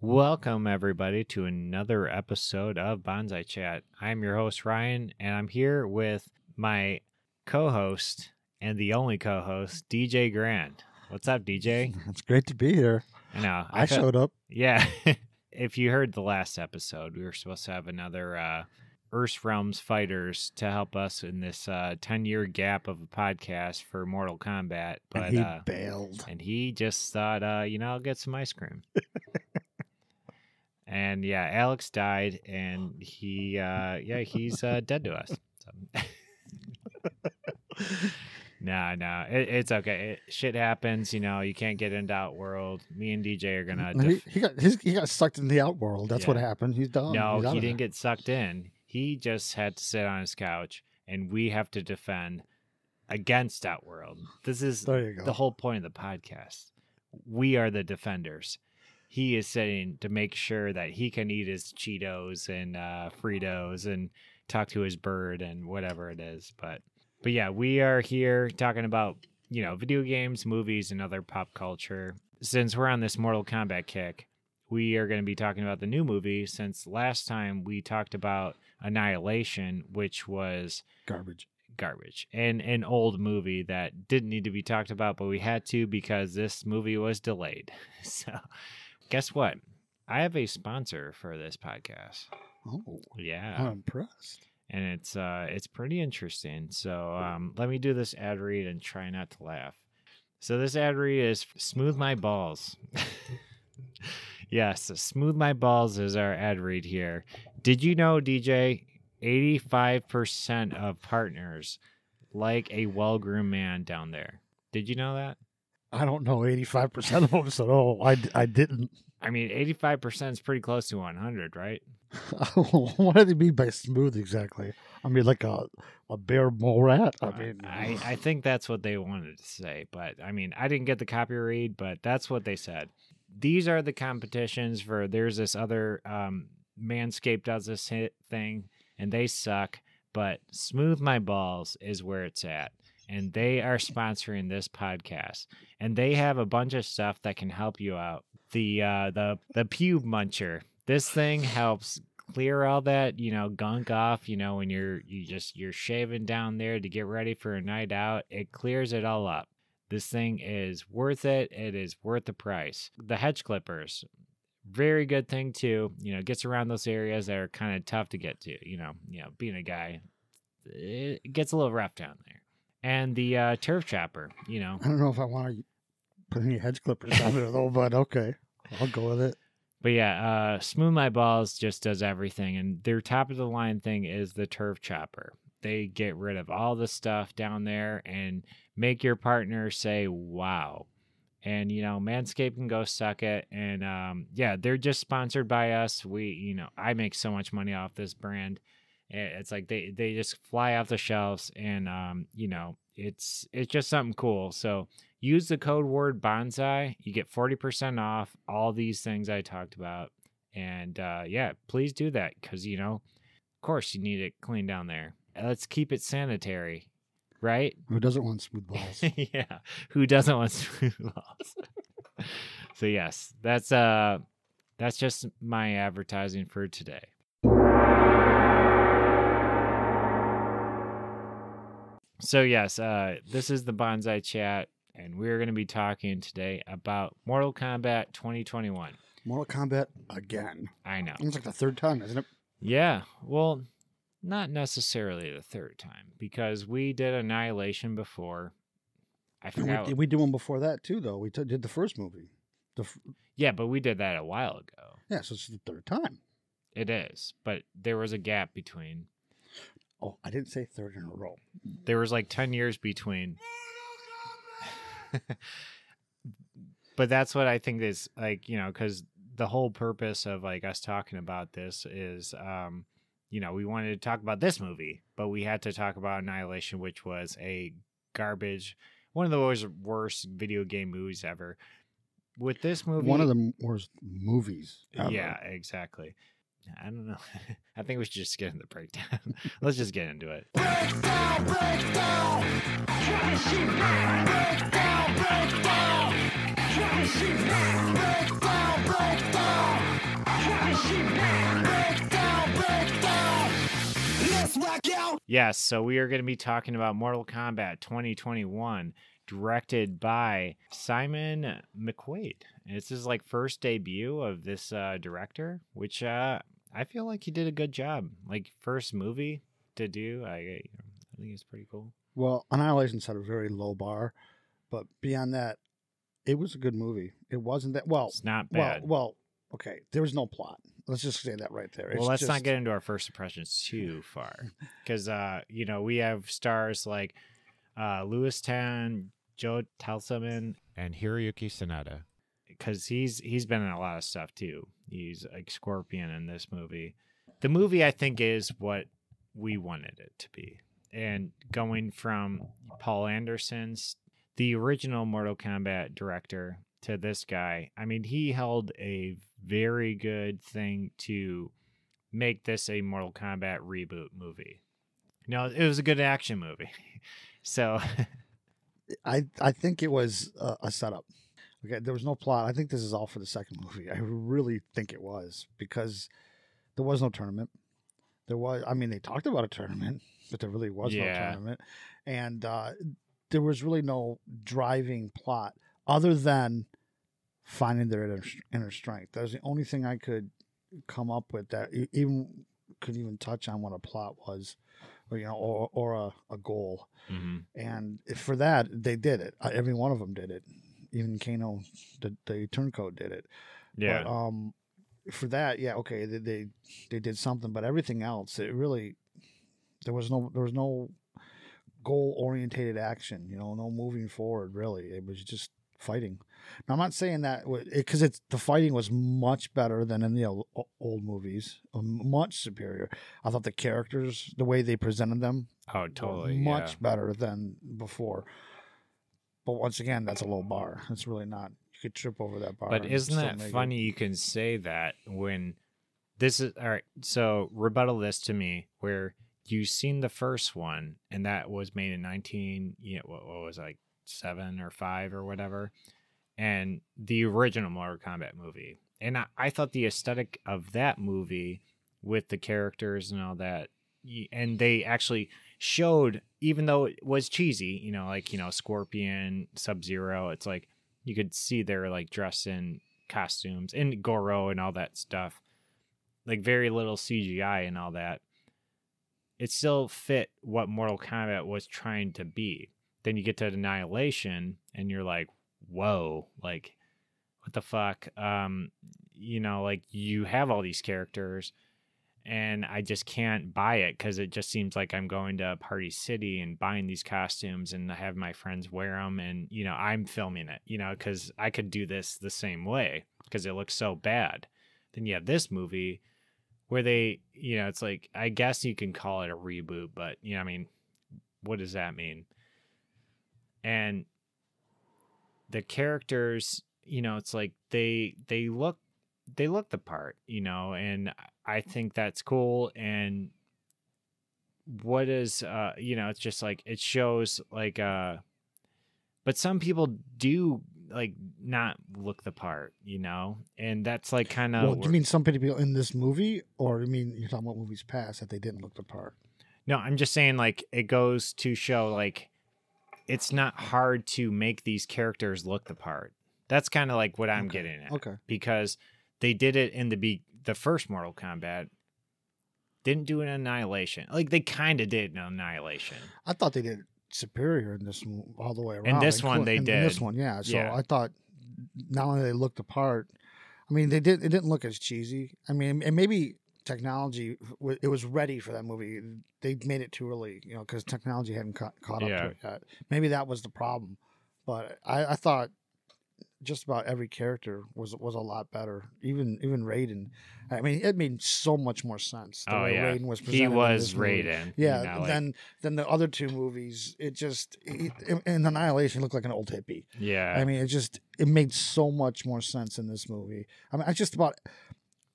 Welcome, everybody, to another episode of Bonsai Chat. I'm your host, Ryan, and I'm here with my co host and the only co host, DJ Grant. What's up, DJ? It's great to be here. I know. I, felt- showed up. Yeah. if you heard the last episode, we were supposed to have another uh, Earth Realms fighters to help us in this uh, 10 year gap of a podcast for Mortal Kombat. But and he uh, bailed. and he just thought, uh, you know, I'll get some ice cream. and yeah, Alex died, and he, uh, yeah, he's uh, dead to us. So. No, no, it, it's okay. It, shit happens, you know. You can't get into Outworld. Me and DJ are gonna. No, he, he got his, he got sucked in the outworld. That's what happened. He's done. no, He's he didn't there. get sucked in. He just had to sit on his couch, and we have to defend against Outworld. This is There you go. the whole point of the podcast. We are the defenders. He is sitting to make sure that he can eat his Cheetos and uh, Fritos and talk to his bird and whatever it is. But but yeah, we are here talking about you know video games, movies, and other pop culture. Since we're on this Mortal Kombat kick, we are going to be talking about the new movie. Since last time we talked about Annihilation, which was Garbage. garbage and an old movie that didn't need to be talked about but we had to because this movie was delayed so guess what i have a sponsor for this podcast Oh, yeah I'm impressed. And it's uh it's pretty interesting. So um let me do this ad read and try not to laugh. So this ad read is smooth my balls. Yes smooth my balls is our ad read here. Did you know dj 85% of partners like a well-groomed man down there? Did you know that I don't know 85% of them, so no, I didn't. i mean 85% is pretty close to 100 right what do they mean by smooth exactly? I mean, like a, a bear mole rat? I Uh, mean, I, I think that's what they wanted to say, but I mean, I didn't get the copy read, but that's what they said. These are the competitions for. There's this other um, Manscaped does this hit thing, and they suck. But Smooth My Balls is where it's at, and they are sponsoring this podcast, and they have a bunch of stuff that can help you out. The uh, the the pube muncher. This thing helps clear all that you know gunk off you know when you're you just you're shaving down there to get ready for a night out. It clears it all up. This thing is worth it. It is worth the price. The hedge clippers very good thing too. You know gets around those areas that are kind of tough to get to you know you know being a guy it gets a little rough down there and the uh turf chopper you know I don't know if I want to put any hedge clippers on there, though, but okay. I'll go with it. But yeah, uh, Smooth My Balls just does everything, and their top of the line thing is the turf chopper. They get rid of all the stuff down there and make your partner say "Wow." And you know, Manscaped can go suck it. And um, yeah, they're just sponsored by us. We, you know, I make so much money off this brand. It's like they they just fly off the shelves, and um, you know, it's it's just something cool. So use the code word bonsai you get 40% off all these things i talked about. And uh, yeah please do that because you know of course you need it clean down there. Let's keep it sanitary right? Who doesn't want smooth balls? yeah who doesn't want smooth balls? So yes that's uh that's just my advertising for today so yes uh this is the bonsai chat and we're going to be talking today about mortal kombat 2021 Mortal Kombat again. i know It's like the third time, isn't it? yeah well not necessarily the third time because we did annihilation before i forgot We, we did one before that, too, though. We t- did the first movie. The f- yeah but we did that a while ago yeah, so it's the third time. It is, but there was a gap between. Oh, I didn't say third in a row. There was like 10 years between. but that's what I think is like, you know, because the whole purpose of like us talking about this is, um, you know, we wanted to talk about this movie, but we had to talk about Annihilation, which was a garbage, one of the worst, worst video game movies ever. with this movie, One of the worst movies. Ever. Yeah, exactly. I don't know. I think we should just get in the breakdown. Let's just get into it. Breakdown, breakdown. Breakdown, breakdown. Breakdown, breakdown. Breakdown, breakdown. Let's rock out. Yes, so we are going to be talking about Mortal Kombat 2021, directed by Simon McQuoid. And It's his like first debut of this uh, director, which uh, I feel like he did a good job. Like first movie to do, I, I think it's pretty cool. Well, Annihilation set a very low bar, but beyond that, it was a good movie. It wasn't that well. It's not Well, bad. Well, well, okay. There was no plot. Let's just say that right there. It's let's not get into our first impressions too far, because uh, you know we have stars like uh, Lewis Tan, Joe Taslim, and Hiroyuki Sanada. Because he's he's been in a lot of stuff too. He's like Scorpion in this movie. The movie I think is what we wanted it to be, and going from Paul Anderson's the original Mortal Kombat director to this guy. I mean, he held a very good thing to make this a Mortal Kombat reboot movie. No, it was a good action movie. So I I think it was a, a setup. Okay, there was no plot. I think this is all for the second movie. I really think it was because there was no tournament. There was, I mean, they talked about a tournament, but there really was no tournament, and uh, there was really no driving plot other than finding their inner, inner strength. That was the only thing I could come up with that even could even touch on what a plot was, or you know, or or a, a goal mhm. and if- for that they did it. Uh, Every one of them did it. Even Kano, the the turncoat did it. yeah, But, um, for that, yeah, okay, they, they they did something, but everything else, it really there was no there was no goal orientated action. You know, no moving forward. Really, it was just fighting. Now, I'm not saying that because it's the fighting was much better than in the old, old movies, um, much superior. I thought the characters, the way they presented them, oh were totally, much yeah. better than before. But once again, that's a low bar. It's really not. You could trip over that bar. But isn't that make it. funny? You can say that when this is all right. So rebuttal this to me, where you've seen the first one, and that was made in nineteen. You know, what, what was it, like seven or five or whatever, and the original Mortal Kombat movie. And I, I thought the aesthetic of that movie with the characters and all that, and they actually showed, even though it was cheesy, you know, like you know Scorpion, Sub Zero. It's like you could see they're like dressed in costumes and Goro and all that stuff. Like very little CGI and all that. It still fit what Mortal Kombat was trying to be. Then you get to Annihilation and you're like, whoa, like what the fuck? Um, you know, like you have all these characters and I just can't buy it because it just seems like I'm going to Party City and buying these costumes and I have my friends wear them and you know I'm filming it, you know, because I could do this the same way because it looks so bad. Then you have this movie where they, you know, it's like I guess you can call it a reboot, but you know, I mean, what does that mean? And the characters, you know, it's like they they look they look the part, you know, and I think that's cool. And what is, uh, you know, it's just like it shows like, uh, but some people do like not look the part, you know, and that's like kind of. Well, do you mean some people in this movie, or you mean you're talking about movies past that they didn't look the part? No, I'm just saying like it goes to show like it's not hard to make these characters look the part. That's kind of like what I'm Okay, getting at. Okay. because they did it in the be the first Mortal Kombat. Didn't do an annihilation. Like they kind of did an annihilation. I thought they did superior in this all the way around. In this one, inclu- they in, in this one, yeah. So Yeah. I thought not only they looked apart. I mean, they did. It didn't look as cheesy. I mean, and maybe technology it was ready for that movie. They made it too early, you know, because technology hadn't caught, caught up Yeah. to it yet. Maybe that was the problem. But I, I thought just about every character was was a lot better. Even even Raiden. I mean, it made so much more sense. The oh way yeah, Raiden was he presented in was this movie. Raiden. Yeah, you know, like- then then the other two movies, it just it, in Annihilation looked like an old hippie. yeah. I mean, it just it made so much more sense in this movie. I mean, I just about,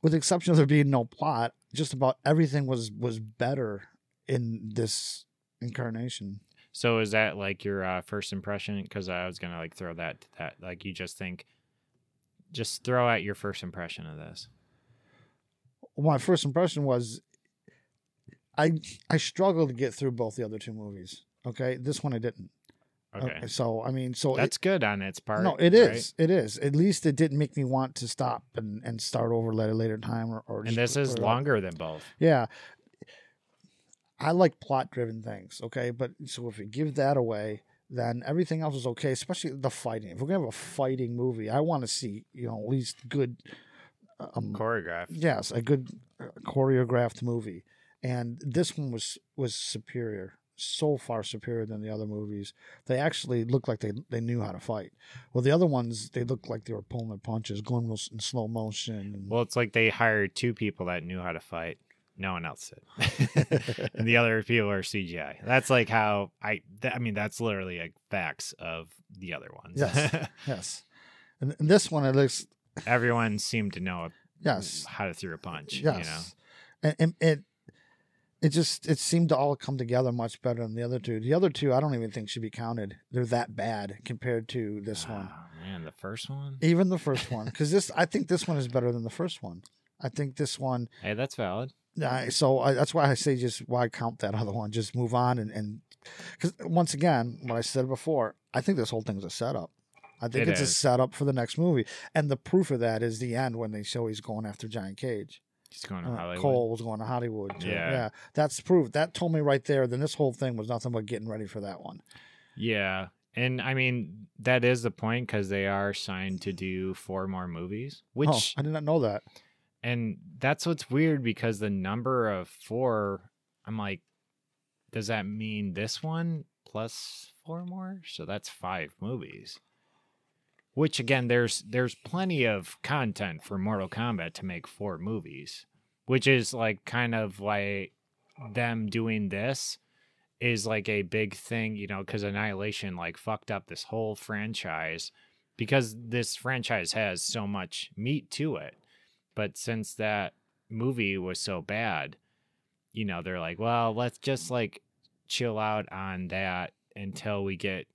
with the exception of there being no plot, just about everything was was better in this incarnation. So is that like your uh, first impression? Because I was gonna like throw that to that. Like you just think, just throw out your first impression of this. my first impression was I I struggled to get through both the other two movies. Okay, this one I didn't. Okay, so I mean, so it- that's good on its part. no, it is. Right? It is. At least it didn't make me want to stop and, and start over at a later time or, or And this is or- longer than both. Yeah. I like plot driven things, okay? But so if you give that away, then everything else is okay, especially the fighting. If we're gonna have a fighting movie, I want to see, you know, at least good um, Choreographed. yes, a good uh, choreographed movie. And this one was was superior, so far superior than the other movies. They actually looked like they they knew how to fight. Well, the other ones they looked like they were pulling their punches, going in slow motion. And, Well, it's like they hired two people that knew how to fight. No one else did, and the other people are CGI. That's like how I. Th- I mean, that's literally like facts of the other ones. Yes. yes, and, and this one it looks Everyone seemed to know yes, how to throw a punch. yes, You know. and, and it it just it seemed to all come together much better than the other two. The other two I don't even think should be counted. They're that bad compared to this one. Oh, man, the first one. even the first one because this i think this one is better than the first one i think this one Hey, that's valid. I so I, that's why i say just why count that other one? Just move on and and because once again what i said before i think this whole thing's a setup. I think It it's a setup for the next movie. And the proof of that is the end when they show he's going after Johnny Cage. He's going to Uh, Hollywood. cole was going to hollywood too. Yeah. yeah. That's proof. That told me right there then this whole thing was nothing but getting ready for that one. Yeah. And I mean, that is the point because they are signed to do four more movies, which, oh i did not know that and that's what's weird because the number of four, I'm like, does that mean this one plus four more? So that's five movies. Which again, there's there's plenty of content for Mortal Kombat to make four movies, which is like kind of like them doing this is like a big thing, you know, because Annihilation like fucked up this whole franchise because this franchise has so much meat to it. But since that movie was so bad, you know, they're like, well, let's just like chill out on that until we get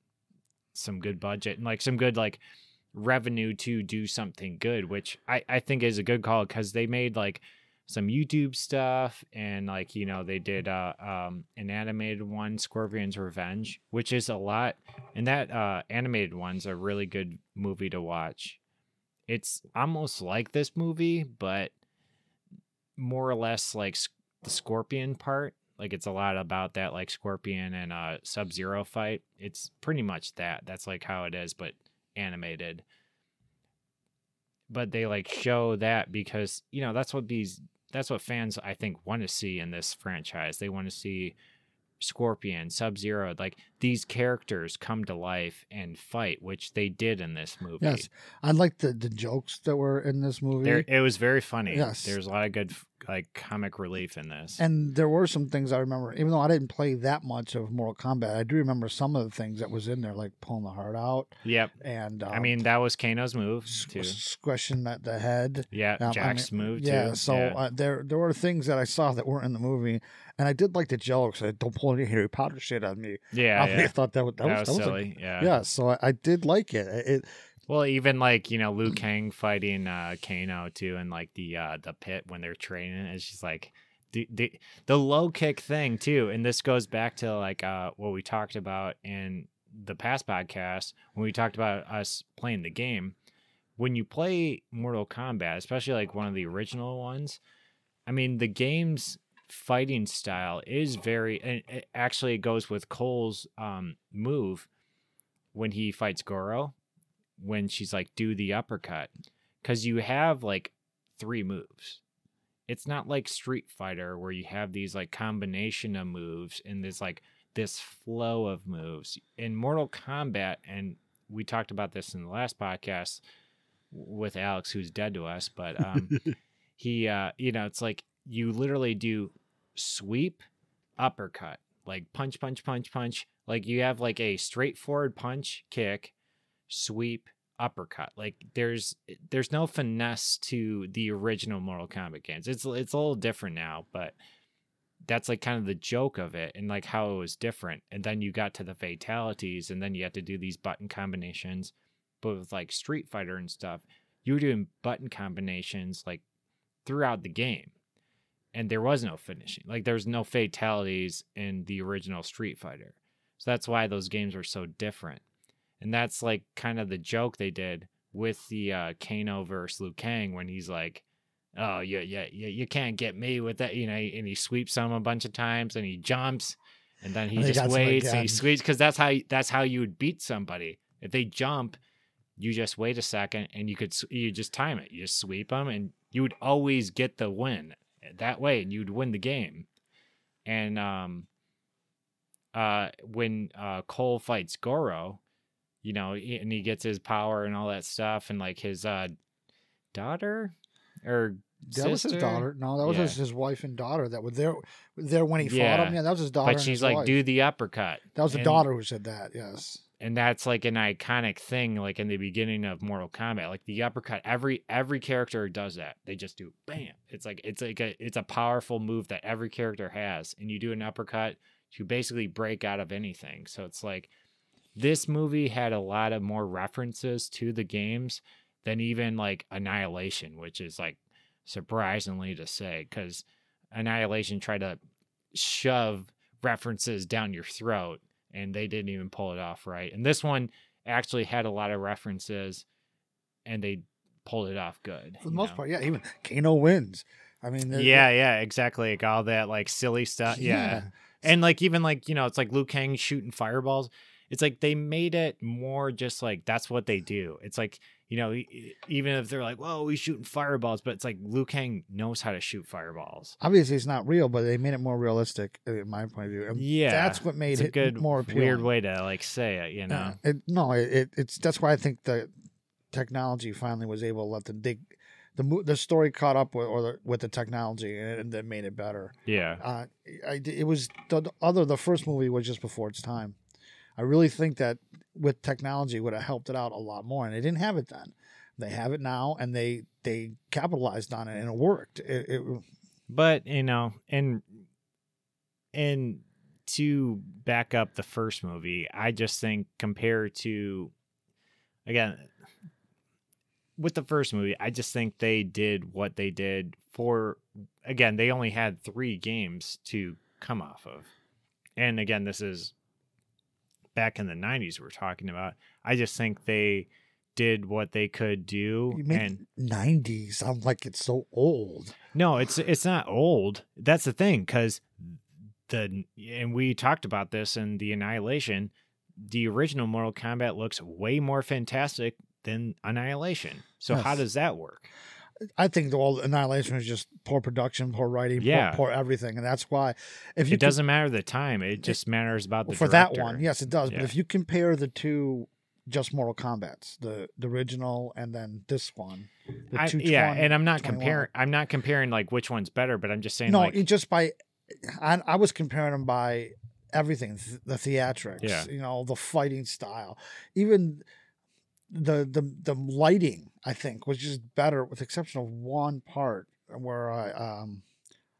some good budget and like some good like revenue to do something good, which I, I think is a good call because they made like some YouTube stuff and like you know they did uh um an animated one Scorpion's Revenge which is a lot and that uh animated one's a really good movie to watch. It's almost like this movie but more or less like the Scorpion part like it's a lot about that like Scorpion and uh Sub-Zero fight. It's pretty much that. That's like how it is but animated but they like show that because you know that's what these that's what fans I think want to see in this franchise. They want to see Scorpion, Sub Zero, like these characters come to life and fight, which they did in this movie. yes i like the the jokes that were in this movie There, it was very funny. Yes. There's a lot of good like comic relief in this. And there were some things I remember, even though I didn't play that much of Mortal Kombat, I do remember some of the things that was in there, like pulling the heart out yep. and um, I mean, that was Kano's move too. squishing that the head. Yeah, Um, I Jax's mean, move Yeah, too. so Uh, there there were things that I saw that weren't in the movie, and I did like the jokes. I don't pull any Harry Potter shit on me. yeah, I, yeah. thought that was that, That, was, was, that was a- silly. yeah. yeah, so I, I did like it. It Well, even like you know Liu Kang fighting uh Kano too, and like the uh the pit when they're training, it's just like the the the low kick thing too. And this goes back to like uh what we talked about in the past podcast when we talked about us playing the game. When you play Mortal Kombat, especially like one of the original ones, I mean the game's fighting style is very and it actually it goes with Cole's um move when he fights Goro when she's like do the uppercut because you have like three moves. It's not like street fighter where you have these like combination of moves and there's like this flow of moves. In mortal kombat and we talked about this in the last podcast with Alex, who's dead to us, but um, he, uh, you know, it's like you literally do sweep, uppercut, like punch, punch, punch, punch. Like you have like a straightforward punch, kick, sweep, uppercut. Like there's there's no finesse to the original Mortal Kombat games. It's it's a little different now, but that's like kind of the joke of it and like how it was different. And then you got to the fatalities and then you had to do these button combinations. But with like Street Fighter and stuff, you were doing button combinations like throughout the game. And there was no finishing. Like there was no fatalities in the original Street Fighter. So that's why those games were so different. And that's like kind of the joke they did with the uh Kano versus Liu Kang when he's like, oh yeah yeah yeah you can't get me with that you know and he sweeps him a bunch of times and he jumps and then he And just waits and he sweeps because that's how that's how you would beat somebody if they jump you just wait a second and you could you just time it you just sweep them and you would always get the win that way and you'd win the game and um uh when uh Cole fights Goro you know and he gets his power and all that stuff and like his uh daughter or That was his daughter. No, that was Yeah. his, his wife and daughter that were there there when he fought him. Yeah, that was his daughter. but and she's like wife. do the uppercut that was the and- daughter who said that. Yes. And that's like an iconic thing like in the beginning of mortal kombat like the uppercut every every character does that they just do bam it's like it's like a it's a powerful move that every character has and you do an uppercut to basically break out of anything so it's like this movie had a lot of more references to the games than even like annihilation which is like surprisingly to say because annihilation tried to shove references down your throat and they didn't even pull it off right. And this one actually had a lot of references and they pulled it off good. For the most know? part, yeah. Even Kano wins. I mean, there- Yeah, yeah, exactly. Like all that like silly stuff. Yeah. And like even like, you know, it's like Liu Kang shooting fireballs. It's like they made it more just like that's what they do. It's like, you know, even if they're like, "Whoa, he's shooting fireballs," but it's like Liu Kang knows how to shoot fireballs. Obviously, it's not real, but they made it more realistic, uh, in my point of view. And Yeah, that's what made It's a it good more appealing. weird way to like say it, you know. It, no, it, it, it's that's why I think the technology finally was able to let the dig, the the story caught up with or the, with the technology and, and that made it better. Yeah. Uh, I, it was the, the other the first movie was just before its time. I really think that with technology would have helped it out a lot more, and they didn't have it then. They have it now, and they they capitalized on it, and it worked. It, it but you know and and to back up the first movie i just think compared to again with the first movie i just think they did what they did for again they only had three games to come off of and again this is back in the 90s we're talking about i just think they did what they could do and ninety sound like it's so old. no, it's it's not old. That's the thing, because the and we talked about this in the Annihilation. The original Mortal Kombat looks way more fantastic than Annihilation. So how does that work? I think the whole Annihilation was just poor production, poor writing, Yeah. poor, poor everything, and that's why if you It doesn't matter the time; it just matters about the for that one, yes, it does. But if you compare the two, just Mortal Kombat's, the the original and then this one, the I, yeah, and I'm not comparing. I'm not comparing like which one's better, but I'm just saying No, like it just by, I, I was comparing them by everything, the theatrics, Yeah. you know, the fighting style, even the the the lighting. I think was just better, with the exception of one part where I um.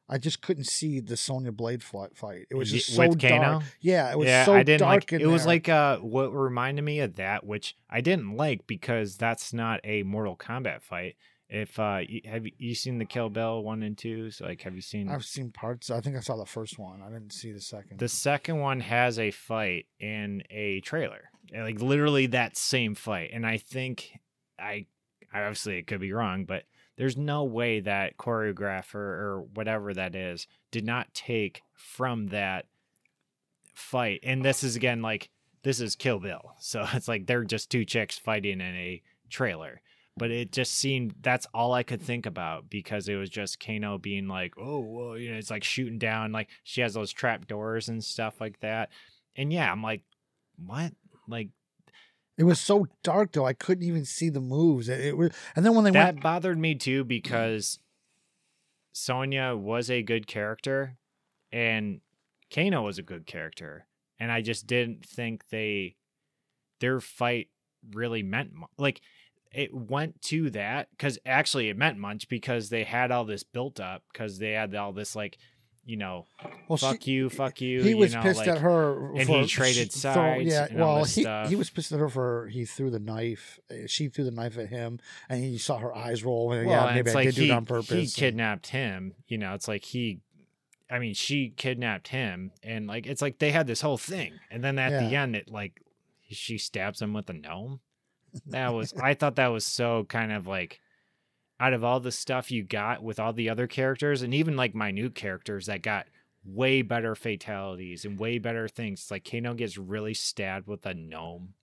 I just couldn't see the Sonya Blade fight. fight. It was just so Kano? dark. Yeah, it was yeah, so I didn't dark like. It was like uh, what reminded me of that, which I didn't like because that's not a Mortal Kombat fight. If uh, y- have you- you seen the Kill Bill one and two? So like, have you seen I've seen parts. I think I saw the first one. I didn't see the second. the second one? Has a fight in a trailer, like literally that same fight, and I think I, I obviously it could be wrong, but there's no way that choreographer or whatever that is did not take from that fight. And this is again like this is Kill Bill. So it's like they're just two chicks fighting in a trailer. But it just seemed that's all I could think about because it was just Kano being like, oh, well, you know, it's like shooting down, like she has those trap doors and stuff like that. And yeah, I'm like, what? Like, It was so dark though, I couldn't even see the moves. It, it was, and then when they that went, bothered me too because Sonya was a good character and Kano was a good character. And I just didn't think they their fight really meant like it went to that because actually it meant much because they had all this built up because they had all this like you know well, she- fuck you fuck you he you was know, pissed like, at her, and for he traded sides yeah, and all well, he stuff. he was pissed at her for he threw the knife. uh, She threw the knife at him, and he saw her eyes roll. And Well, yeah, maybe it's I like did do he, it on purpose. He kidnapped him. You know, it's like he, I mean, she kidnapped him, and like it's like they had this whole thing, and then at the end, it like she stabs him with a gnome. That was I thought that was so kind of like out of all the stuff you got with all the other characters, and even like minute characters that got way better fatalities and way better things. Like Kano gets really stabbed with a gnome.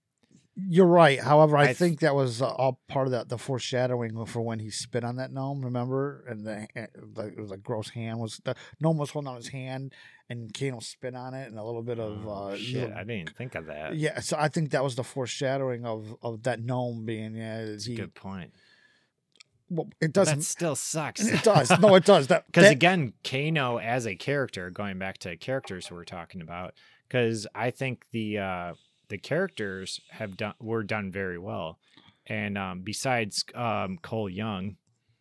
You're right. However, I, I th- think that was all part of that the foreshadowing for when he spit on that gnome. Remember, and the eh, the, a gross hand was the gnome was holding out his hand, and Kano spit on it, and a little bit of Oh, uh, shit, little- I didn't think of that. yeah. So I think that was the foreshadowing of of that gnome being yeah. That's a he- good point. Well, it doesn't. still sucks. It does. No, it does. That Because that- again, Kano as a character, going back to characters we're talking about, because I think the uh, the characters have done were done very well, and um, besides um, Cole Young,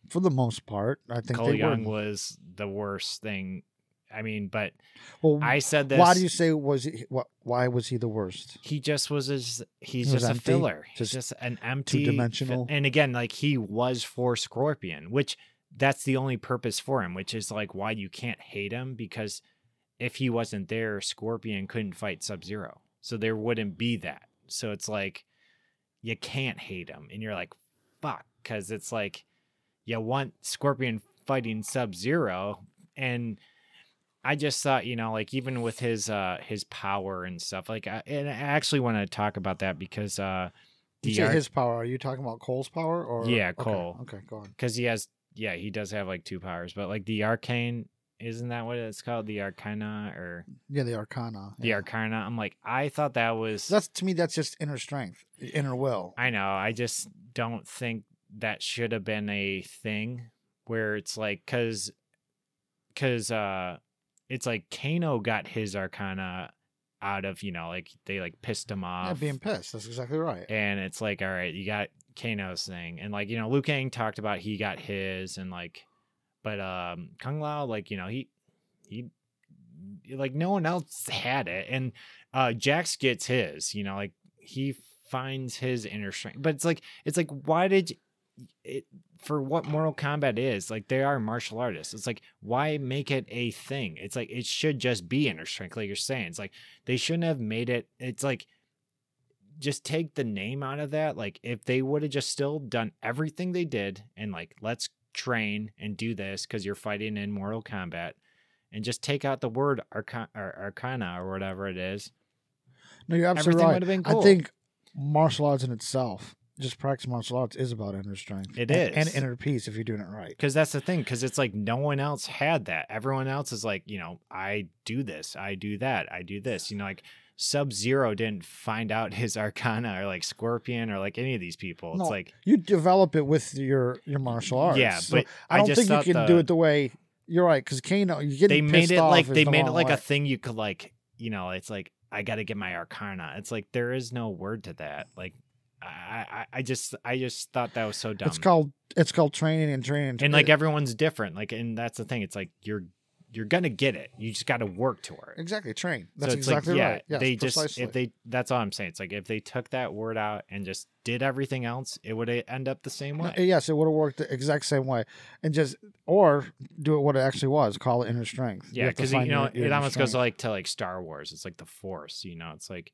for the most part, I think Cole Young were. was the worst thing. I mean, but Well, I said this. why do you say was he, what? Why was he the worst? he just was his, he's He was just a empty? filler. He's Just just an empty two-dimensional? And again, like he was for Scorpion, which that's the only purpose for him, which is like why you can't hate him because if he wasn't there, Scorpion couldn't fight Sub Zero. So there wouldn't be that. So it's like you can't hate him. And you're like, fuck, because it's like you want Scorpion fighting Sub Zero and I just thought, you know, like even with his uh his power and stuff, like I, and I actually want to talk about that because uh You say art- his power. Are you talking about Cole's power or Yeah, okay, Cole. Okay, go on. because he has yeah he does have like two powers, but like the arcane isn't that what it's called the arcana or Yeah, the Arcana. the yeah. arcana? I'm like I thought that was That's to me. That's just inner strength, inner will. I know I just don't think that should have been a thing where it's like because because uh it's like Kano got his arcana out of you know like they like pissed him Yeah, off being pissed. That's exactly right. and it's like all right you got Kano's thing and like you know Liu Kang talked about he got his and like but um Kung Lao like you know he he like no one else had it. And uh Jax gets his you know like he finds his inner strength. But it's like it's like why did it for what Mortal Kombat is like they are martial artists. It's like why make it a thing? It's like it should just be inner strength like you're saying. It's like they shouldn't have made it it's like just take the name out of that. Like if they would have just still done everything they did and like let's train and do this because you're fighting in Mortal Kombat, and just take out the word arca- or arcana or whatever it is. No, you're absolutely Everything right. been cool. I think martial arts in itself, just practice martial arts, is about inner strength. It and, and inner peace if you're doing it right. because that's the thing because it's like no one else had that everyone else is like you know i do this i do that i do this you know like sub zero didn't find out his arcana or like scorpion or like any of these people No, it's like You develop it with your your martial arts. yeah So but I don't just think you can the- do it the way you're right. Because Kano, you get they made it like they made it like way. a thing you could like you know it's like i gotta get my arcana it's like there is no word to that like i i, I just i just thought that was so dumb It's called it's called training and training. and like everyone's different like and that's the thing it's like you're you're gonna get it you just gotta work toward it exactly train. That's so exactly like, yeah. Yes, they just if they that's all I'm saying. It's like if they took that word out and just did everything else, it would end up the same way. yes, it would have worked the exact same way, and just or do it what it actually was. Call it inner strength. yeah, because you find know your- your it almost goes strength. to like to like Star Wars. It's like the Force. You know, it's like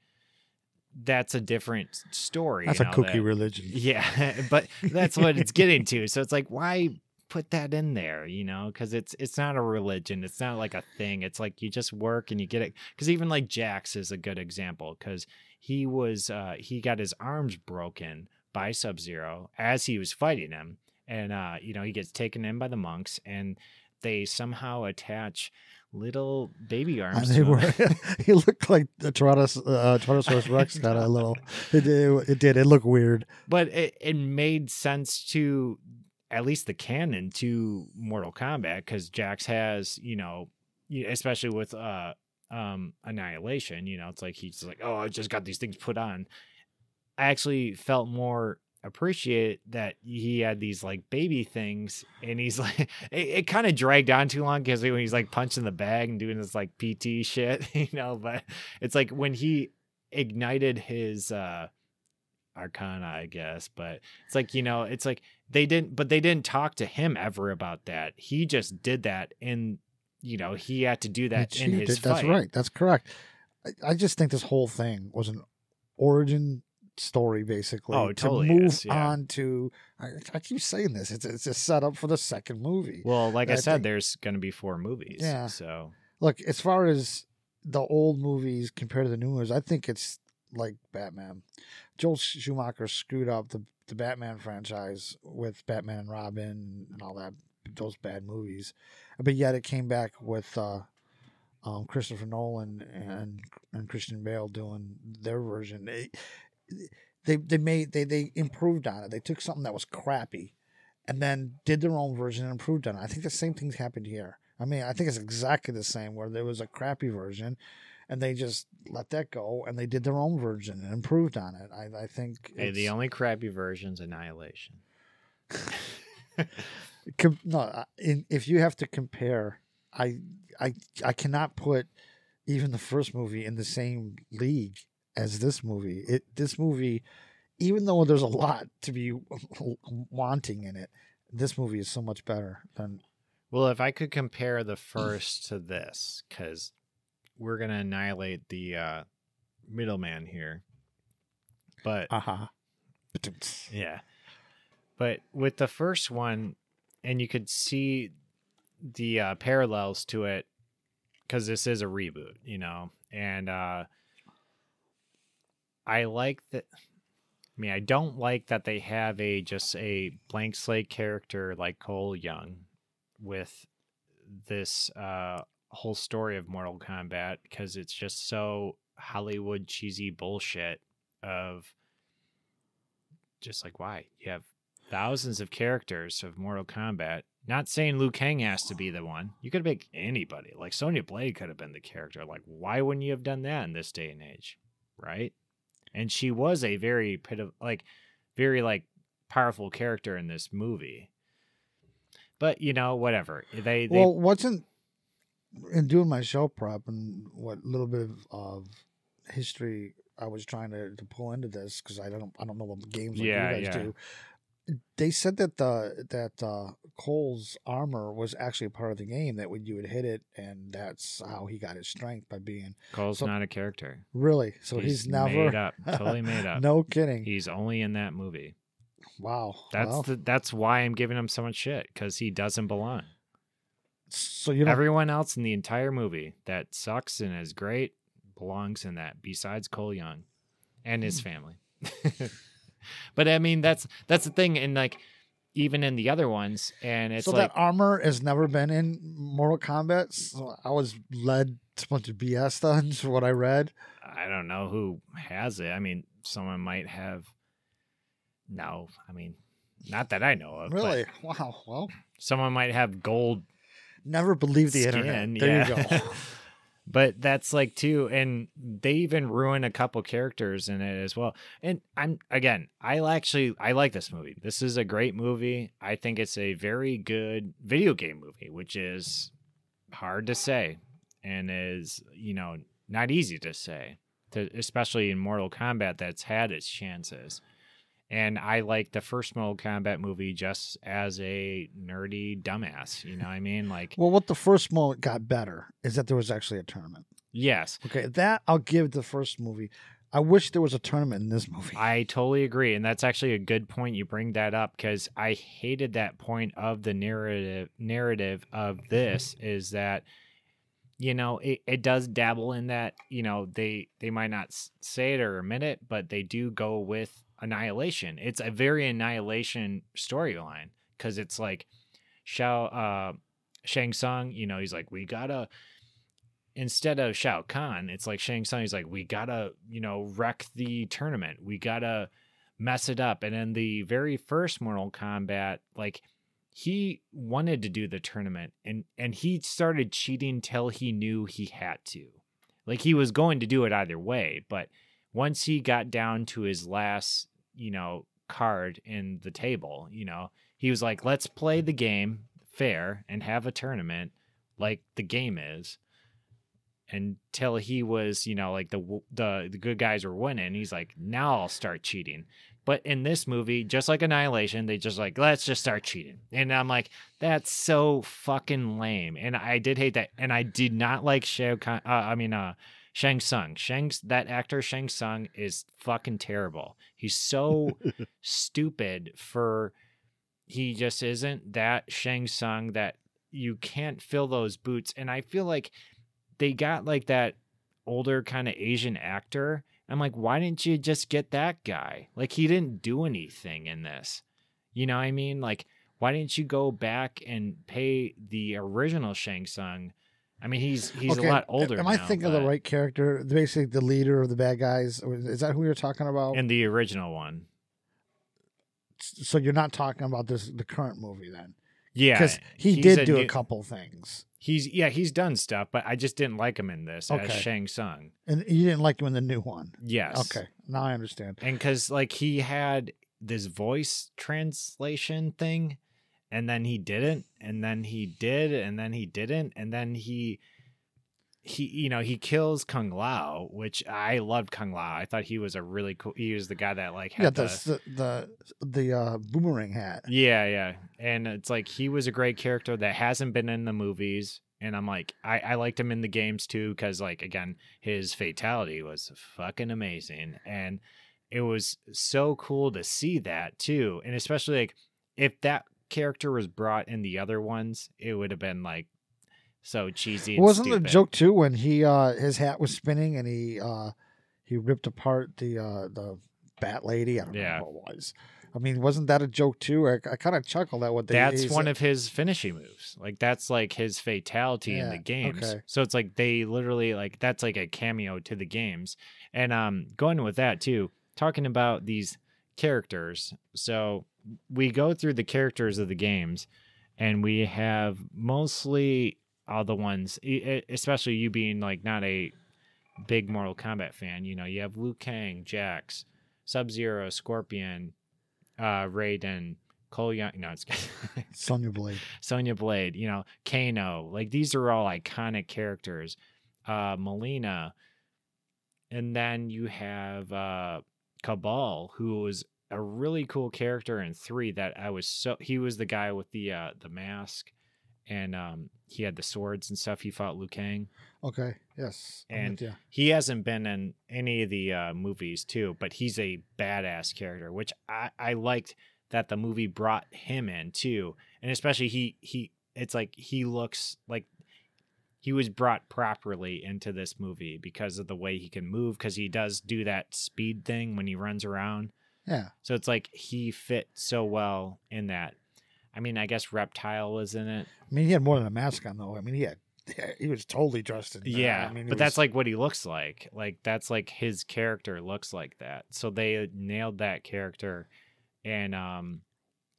that's a different story. That's a cookie that. religion. Yeah, but that's what it's getting to. So it's like why put that in there you know because it's it's not a religion it's not like a thing it's like you just work and you get it because even like jax is a good example because he was uh he got his arms broken by sub zero as he was fighting him and uh you know he gets taken in by the monks and they somehow attach little baby And arms. they to were. he looked like the Tyrannos, uh, Tyrannosaurus Rex got a little. It did. It did. It looked weird. but it, it made sense to at least the canon to Mortal Kombat because Jax has, you know, especially with uh um Annihilation, you know, it's like he's like, oh, I just got these things put on. I actually felt more appreciate that he had these like baby things and he's like it, it kind of dragged on too long because when he's like punching the bag and doing this like pt shit you know but it's like when he ignited his uh arcana i guess but it's like you know it's like they didn't but they didn't talk to him ever about that he just did that and you know he had to do that in his. That's fight. right. That's correct. I, I just think this whole thing was an origin story, basically. Oh, totally to move is, yeah. on to. I, I keep saying this. It's it's a setup for the second movie. well like i, I said think- there's gonna be four movies Yeah. so Look, as far as the old movies compared to the new ones, I think it's like Batman. Joel Schumacher screwed up the the Batman franchise with Batman and Robin and all that those bad movies, but yet it came back with uh, um, Christopher Nolan and and Christian Bale doing their version. They, they they made they they improved on it. They took something that was crappy, and then did their own version and improved on it. I think the same things happened here. I mean, I think it's exactly the same where there was a crappy version, and they just let that go and they did their own version and improved on it. I I think Hey, the only crappy version's annihilation com- no, in, if you have to compare, I I I cannot put even the first movie in the same league as this movie. It this movie, even though there's a lot to be wanting in it, this movie is so much better than. Well, if I could compare the first to this, because we're gonna annihilate the uh, middleman here, but Uh huh. yeah, but with the first one, and you could see the uh, parallels to it, because this is a reboot, you know, and uh, I like that. I mean, I don't like that they have a just a blank slate character like Cole Young with this uh whole story of Mortal Kombat because it's just so Hollywood cheesy bullshit of just like why you have thousands of characters of Mortal Kombat. Not saying Liu Kang has to be the one. You could picked anybody. Like Sonya Blade could have been the character. Like why wouldn't you have done that in this day and age, right? And she was a very pitif- like very like powerful character in this movie. But you know, whatever. They, they Well, wasn't in doing my show prep and what little bit of, of history I was trying to, to pull into this because I don't I don't know the games like Yeah, you guys yeah. do. They said that the that uh, Cole's armor was actually a part of the game that when you would hit it, and that's how he got his strength by being Cole's So- not a character. really. So he's, never made up, totally made up. no kidding. He's only in that movie. wow. That's Well, the, that's why I'm giving him so much shit because he doesn't belong. So you know Everyone else in the entire movie that sucks and is great belongs in that. Besides Cole Young and his Hmm. family. but I mean, that's that's the thing, and like even in the other ones, and it's so like that armor has never been in Mortal Kombat. So I was led to a bunch of BS then for what I read. I don't know who has it. I mean, someone might have. No, I mean, not that I know of. Really? Wow. Well, someone might have gold never believe the skin. internet. There you go. but that's like too, and they even ruin a couple characters in it as well. And I'm again, I actually I like this movie. This is a great movie. I think it's a very good video game movie, which is hard to say, and is you know not easy to say, to, especially in Mortal Kombat that's had its chances. And I like the first Mortal Kombat movie just as a nerdy dumbass. You know what I mean? Like, well, what the first moment got better is that there was actually a tournament. yes, Okay, that I'll give the first movie. I wish there was a tournament in this movie. I totally agree, and that's actually a good point. You bring that up because I hated that point of the narrative. Narrative of mm-hmm. this is that you know it, it does dabble in that. You know they they might not say it or admit it, but they do go with annihilation. It's a very annihilation storyline because it's like Shao uh, Shang Tsung. You know he's like we gotta instead of Shao Kahn, it's like Shang Tsung. He's like, we gotta, you know, wreck the tournament. We gotta mess it up. And in the very first Mortal Kombat, like he wanted to do the tournament and and he started cheating till he knew he had to. Like he was going to do it either way, but once he got down to his last, you know, card in the table, you know, he was like, let's play the game fair and have a tournament like the game is until he was, you know, like the the the good guys were winning. He's like, now I'll start cheating. But in this movie, just like Annihilation, they just like let's just start cheating, and I'm like, that's so fucking lame. And I did hate that, and I did not like Shao Kahn. Uh, I mean, uh, Shang Tsung. Shang's that actor Shang Tsung is fucking terrible. He's so stupid for. He just isn't that Shang Tsung that you can't fill those boots. And I feel like they got like that older kind of Asian actor. I'm like, why didn't you just get that guy? Like he didn't do anything in this. You know what I mean? Like, why didn't you go back and pay the original Shang Tsung? I mean, he's he's Okay, a lot older. Am I now, thinking of the right character? Basically, the leader of the bad guys. Is that who you're talking about? In the original one, so you're not talking about this the current movie then, yeah, because he did a do a couple things, He's yeah, he's done stuff, but I just didn't like him in this as Shang Tsung. and you didn't like him in the new one. Yes. Okay, now I understand. and because like he had this voice translation thing and then he didn't and then he did and then he didn't and then he he you know he kills kung lao which i loved kung lao i thought he was a really cool he was the guy that like had Yeah, the, the the the, uh, boomerang hat. yeah yeah and it's like he was a great character that hasn't been in the movies and i'm like i, I liked him in the games too because like again his fatality was fucking amazing and it was so cool to see that too and especially like if that character was brought in the other ones it would have been like so cheesy Wasn't the joke too when he uh his hat was spinning and he uh he ripped apart the uh the bat lady? I don't Yeah. know what it was. I mean, wasn't that a joke too? I, I kind of chuckled at what they. that's one said. of his finishing moves. Like that's like his fatality in the Yeah, games. okay. So it's like they literally like that's like a cameo to the games. And um going with that too, talking about these characters. So we go through the characters of the games and we have mostly all the ones especially you being like not a big Mortal Kombat fan, you know, you have Liu Kang, Jax, Sub-Zero, Scorpion, uh Raiden, Cole Young, no, it's Sonya Blade. Sonya Blade, you know, Kano, like these are all iconic characters. Uh Mileena. And then you have uh Kabal, who was a really cool character in three that I was so he was the guy with the uh the mask and um he had the swords and stuff. He fought Liu Kang. Okay. Yes. And ya. He hasn't been in any of the uh, movies too, but he's a badass character, which I, I liked that the movie brought him in too, and especially he he it's like he looks like he was brought properly into this movie because of the way he can move because he does do that speed thing when he runs around. Yeah. So it's like he fit so well in that. I mean, I guess Reptile was in it. I mean, he had more than a mask on though. I mean, he had he was totally dressed in. uh, Yeah, I mean, but that's like what he looks like. Like that's like his character looks like that. So they nailed that character, and um,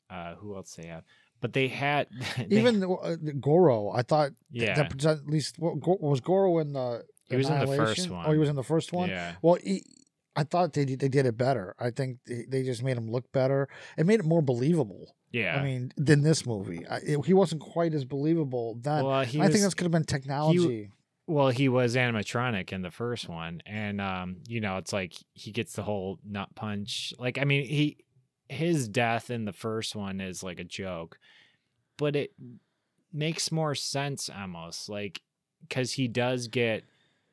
uh, who else they have? But they had they- even uh, Goro. I thought yeah, that present- at least what, was Goro in the. He was in the first Annihilation? Oh, he was in the first one. yeah, Well, he, I thought they did- they did it better. I think they, they just made him look better. It made it more believable. yeah. I mean, than this movie. I, it, he wasn't quite as believable then. well, he I was, think this could have been technology. well, he was animatronic in the first one, and um, you know, it's like he gets the whole nut punch. Like, I mean, he his death in the first one is like a joke, but it makes more sense almost like because he does get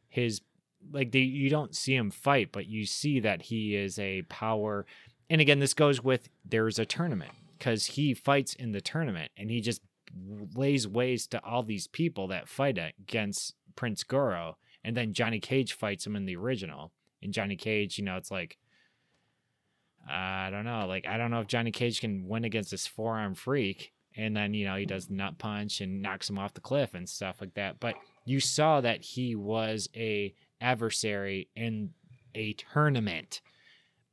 his like they you don't see him fight, but you see that he is a power. And again, this goes with there's a tournament because he fights in the tournament and he just lays waste to all these people that fight against Prince Goro. And then Johnny Cage fights him in the original. And Johnny Cage, you know, it's like, I don't know. Like, I don't know if Johnny Cage can win against this forearm freak. And then, you know, he does nut punch and knocks him off the cliff and stuff like that. But you saw that he was a adversary in a tournament.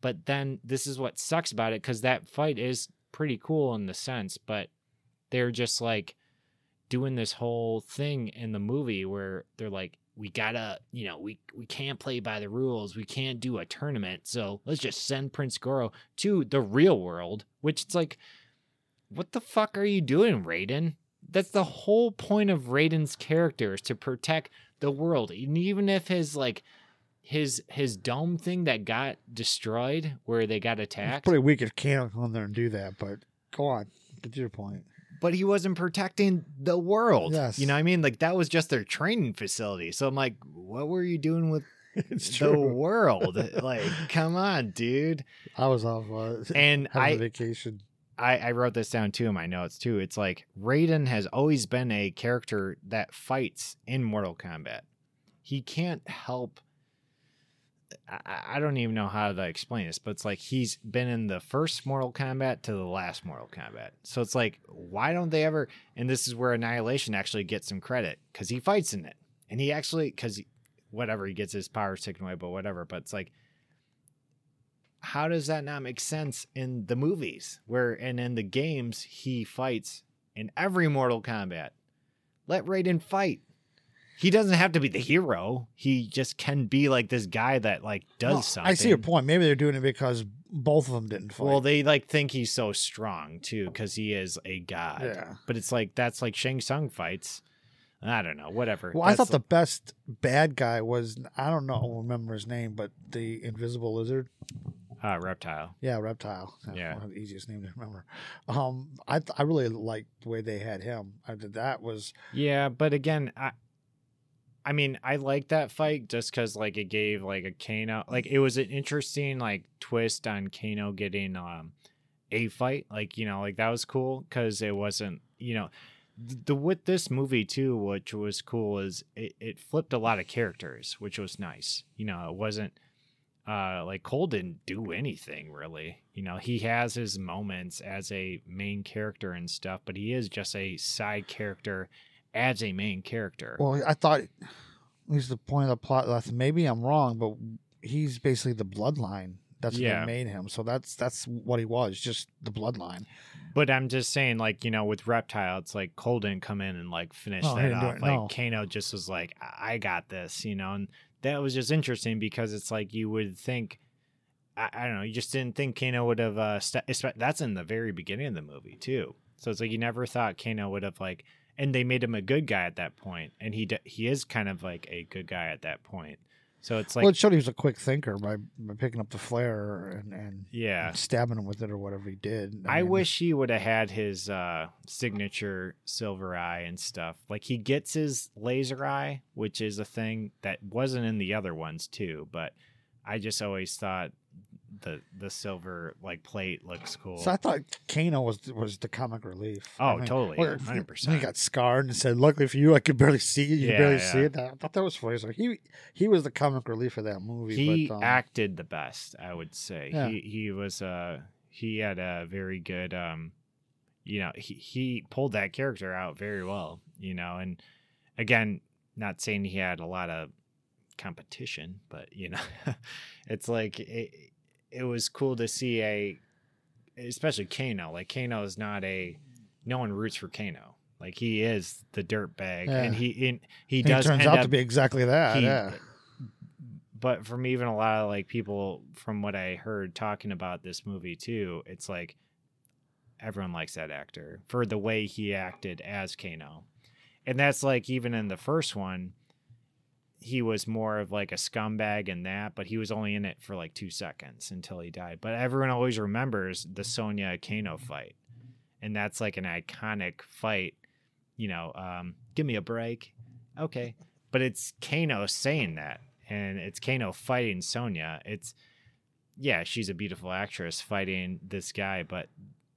But then this is what sucks about it because that fight is pretty cool in the sense, but they're just like doing this whole thing in the movie where they're like, we gotta, you know, we we can't play by the rules. We can't do a tournament, so let's just send Prince Goro to the real world. Which it's like, what the fuck are you doing, Raiden? That's the whole point of Raiden's character is to protect the world. And even if his like his his dome thing that got destroyed where they got It's attacked, pretty weak if Kano can go in there and do that, but go on. Get to your point. but he wasn't protecting the world. Yes. You know what I mean? Like that was just their training facility. So I'm like, what were you doing with it's the true. world? like, come on, dude. I was off uh, And having a I, vacation. I I wrote this down too in my notes too. It's like Raiden has always been a character that fights in Mortal Kombat. He can't help I, I don't even know how to explain this, but it's like he's been in the first Mortal Kombat to the last Mortal Kombat. So it's like, why don't they ever? And this is where Annihilation actually gets some credit because he fights in it, and he actually because whatever he gets his powers taken away, but whatever. But it's like, how does that not make sense in the movies where and in the games he fights in every Mortal Kombat? Let Raiden fight. He doesn't have to be the hero. He just can be like this guy that like does Well, something. I see your point. Maybe they're doing it because both of them didn't fight. Well, they like think he's so strong too because he is a god. yeah. But it's like that's like Shang Tsung fights. I don't know. Whatever. Well, I thought That's the best bad guy was I don't know, I don't remember his name, but the invisible lizard. Uh, reptile. Yeah, reptile. That's Yeah. one of the easiest name to remember. Um, I th- I really liked the way they had him. I did that was Yeah, but again, I I mean, I like that fight just because like it gave like a Kano like it was an interesting like twist on Kano getting um a fight. Like, you know, like that was cool because it wasn't, you know, the with this movie too, which was cool is it, it flipped a lot of characters, which was nice. You know, it wasn't uh like Cole didn't do anything really. You know, he has his moments as a main character and stuff, but he is just a side character as a main character. well. I thought he's the point of the plot. that Maybe I'm wrong, but he's basically the bloodline. That's what made him. So that's that's what he was, just the bloodline. But I'm just saying, like, you know, with Reptile, it's like Cole didn't come in and like finish No, that off. it, Like no. Kano just was like, I I got this, you know, and that was just interesting because it's like you would think I, I don't know, you just didn't think Kano would have uh st- that's in the very beginning of the movie too. So it's like you never thought Kano would have like and they made him a good guy at that point and he d- he is kind of like a good guy at that point. So it's like well, it showed he was a quick thinker by, by picking up the flare and, and, yeah. and stabbing him with it or whatever he did. I mean, wish he would have had his uh, signature silver eye and stuff. Like he gets his laser eye, which is a thing that wasn't in the other ones too. But I just always thought the the silver like plate looks cool. So I thought Kano was was the comic relief. Oh, I mean, totally, 100%. He got scarred and said, "Luckily for you, I could barely see you. You Yeah, barely yeah. see it." I thought that was funny. So he he was the comic relief of that movie. he but, um, acted the best, I would say. Yeah. He he was uh he had a very good um you know, he he pulled that character out very well, you know, and again, not saying he had a lot of competition, but you know, it's like it, it was cool to see a especially Kano. Like Kano is not a no one roots for Kano. Like he is the dirt bag and he in, he and does It turns end out up to be exactly that. he- yeah. but from even a lot of like people from what I heard talking about this movie too, it's like everyone likes that actor for the way he acted as Kano. And that's like even in the first one, he was more of like a scumbag in that, but he was only in it for like two seconds until he died. But everyone always remembers the Sonya Kano fight. And that's like an iconic fight. You know, um, give me a break. Okay. But it's Kano saying that. And it's Kano fighting Sonya. It's yeah, she's a beautiful actress fighting this guy, but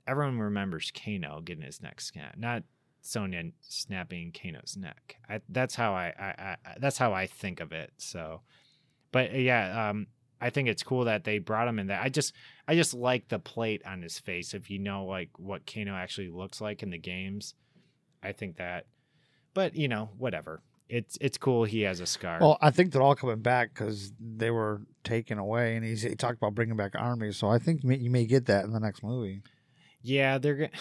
everyone remembers Kano getting his neck snapped, not Sonya snapping Kano's neck. I, that's how I, I, I that's how I think of it. So, but uh, yeah, um, I think it's cool that they brought him in there. I just I just like the plate on his face. If you know like what Kano actually looks like in the games, I think that. But you know, whatever. it's it's cool he has a scar. Well, I think they're all coming back because they were taken away, and he's, he talked about bringing back armies. So I think may- you may get that in the next movie. Yeah, they're going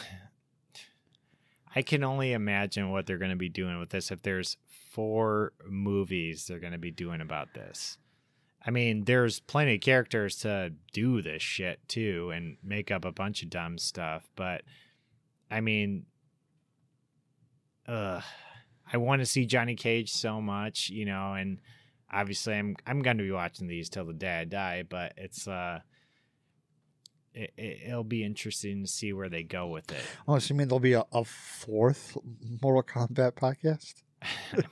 I can only imagine what they're going to be doing with this if there's four movies they're going to be doing about this. I mean, there's plenty of characters to do this shit too and make up a bunch of dumb stuff, but I mean uh I want to see Johnny Cage so much, you know, and obviously I'm I'm going to be watching these till the day I die, but it's uh it, it'll be interesting to see where they go with it. Oh, so you mean there'll be a, a fourth Mortal Kombat podcast?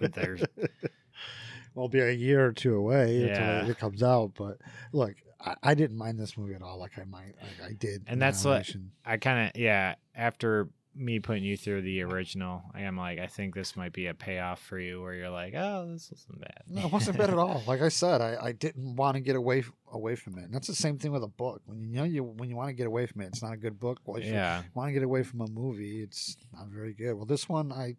There's Well, be a year or two away Yeah. until it comes out. But look, I, I didn't mind this movie at all. Like I might, I, I did. And that's what- I kind of yeah. After me putting you through the original, I am like, I think this might be a payoff for you, where you're like, oh, this wasn't bad. No, it wasn't bad at all. Like I said, I, I didn't want to get away away from it. And that's the same thing with a book. When you know you when you want to get away from it, it's not a good book. Well, if you yeah, want to get away from a movie, it's not very good. Well, this one, I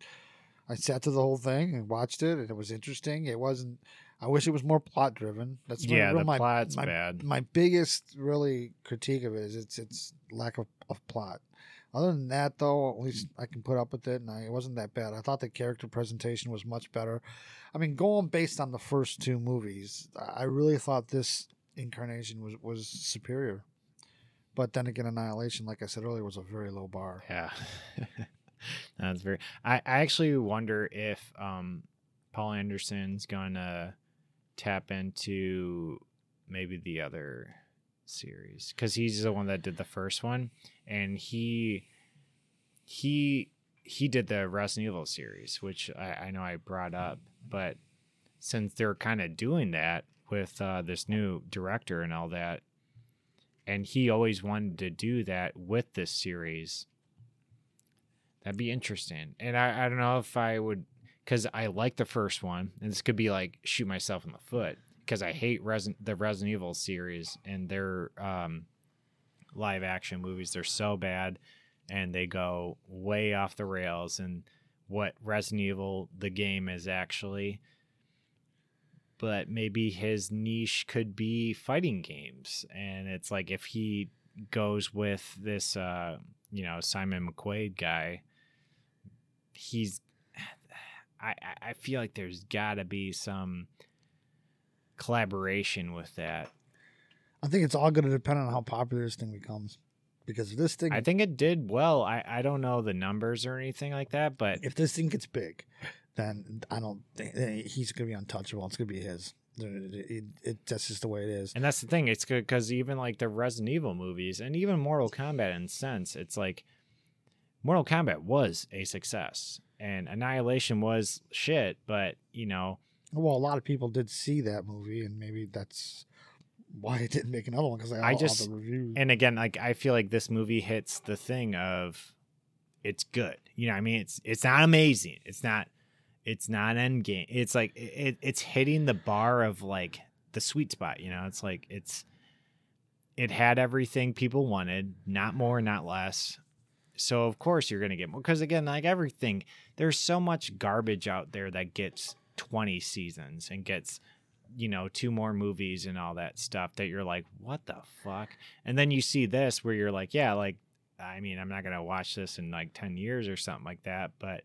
I sat to the whole thing and watched it, and it was interesting. It wasn't. I wish it was more plot driven. That's my- yeah. real- The my, plot's my, bad. my biggest really critique of it is its its lack of, of plot. Other than that, though, at least I can put up with it, and I, it wasn't that bad. I thought the character presentation was much better. I mean, going based on the first two movies, I really thought this incarnation was was superior. But then again, Annihilation, like I said earlier, was a very low bar. Yeah, that's very. I, I actually wonder if um, Paul Anderson's gonna tap into maybe the other series because he's the one that did the first one, and he he he did the Resident Evil series, which I, I know I brought up, but since they're kind of doing that with uh, this new director and all that, and he always wanted to do that with this series. That'd be interesting. And I, I don't know if I would, because I like the first one, and this could be like shoot myself in the foot because I hate Resident the Resident Evil series and their um, live action movies. They're so bad, and they go way off the rails. And what Resident Evil the game is actually, but maybe his niche could be fighting games, and it's like if he goes with this, uh, you know, Simon McQuoid guy he's I I- feel like there's got to be some collaboration with that. I think it's all going to depend on how popular this thing becomes. Because if this thing, I think it did well. I I don't know the numbers or anything like that, but if this thing gets big, then I don't think eh, he's going to be untouchable. It's going to be his. It, it, it, that's just the way it is. and that's the thing. It's good because even like the Resident Evil movies and even Mortal Kombat in sense, it's like Mortal Kombat was a success and Annihilation was shit, but you know Well, a lot of people did see that movie, and maybe that's why it didn't make another one because I all, just- all the reviews. and again like i feel like this movie hits the thing of it's good you know i mean? It's it's not amazing it's not it's not end game it's like it, it's hitting the bar of like the sweet spot you know? It's like it's it had everything people wanted not more not less. So of course you're gonna get more because again like everything there's so much garbage out there that gets 20 seasons and gets you know two more movies and all that stuff that you're like what the fuck and then you see this where you're like yeah like i mean i'm not gonna watch this in like 10 years or something like that but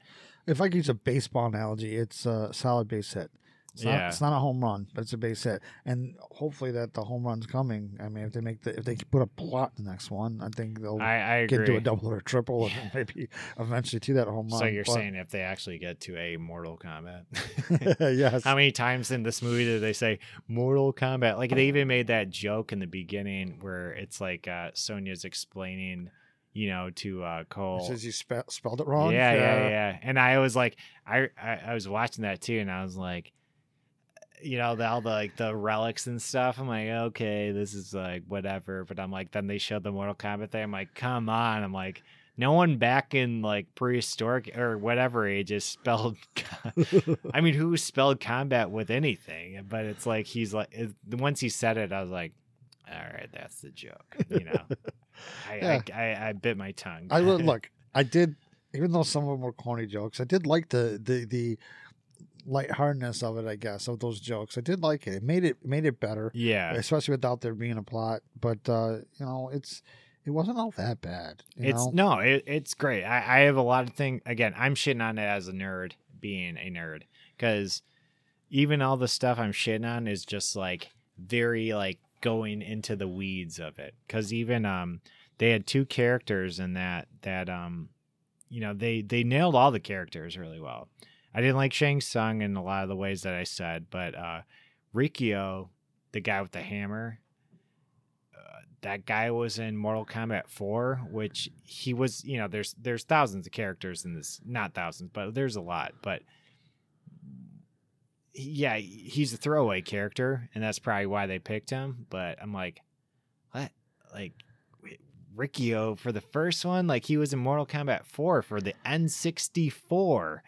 if I could use a baseball analogy, it's a solid base hit. It's not, Yeah. it's not a home run, but it's a base hit, and hopefully that the home run's coming. I mean, if they make the if they put a plot in the next one, I think they'll i i get to a double or a triple, and maybe eventually to that home run. so you're But- saying if they actually get to a mortal kombat yes, How many times in this movie did they say Mortal Kombat? Like they even made that joke in the beginning where it's like uh, Sonya's explaining, you know, to uh, It Cole. says you spe- spelled it wrong. Yeah, yeah, yeah. And I was like, I, I I was watching that too, and I was like, you know, the, all the like the relics and stuff. I'm like, okay, this is like whatever. But I'm like, then they showed the Mortal Kombat thing. I'm like, come on. I'm like. No one back in like prehistoric or whatever ages spelled. I mean, who spelled combat with anything? But it's like he's like it, once he said it, I was like, all right, that's the joke. You know, I, Yeah. I, I I bit my tongue. I look. I did, even though some of them were corny jokes. I did like the the the lightheartedness of it, I guess, of those jokes. I did like it. It made it made it better, Yeah. especially without there being a plot. But uh, you know, it's it wasn't all that bad. You It's know? no, it, it's great. I, I have a lot of things. Again, I'm shitting on it as a nerd, being a nerd, because even all the stuff I'm shitting on is just like very like going into the weeds of it. Because even um, they had two characters in that that um, you know, they they nailed all the characters really well. I didn't like Shang Tsung in a lot of the ways that I said, but uh, Rikio, the guy with the hammer, uh, that guy was in Mortal Kombat 4, which he was, you know, there's there's thousands of characters in this, not thousands, but there's a lot, but yeah, he's a throwaway character and that's probably why they picked him, but I'm like what? Like Rikio for the first one, like he was in Mortal Kombat 4 for the N64.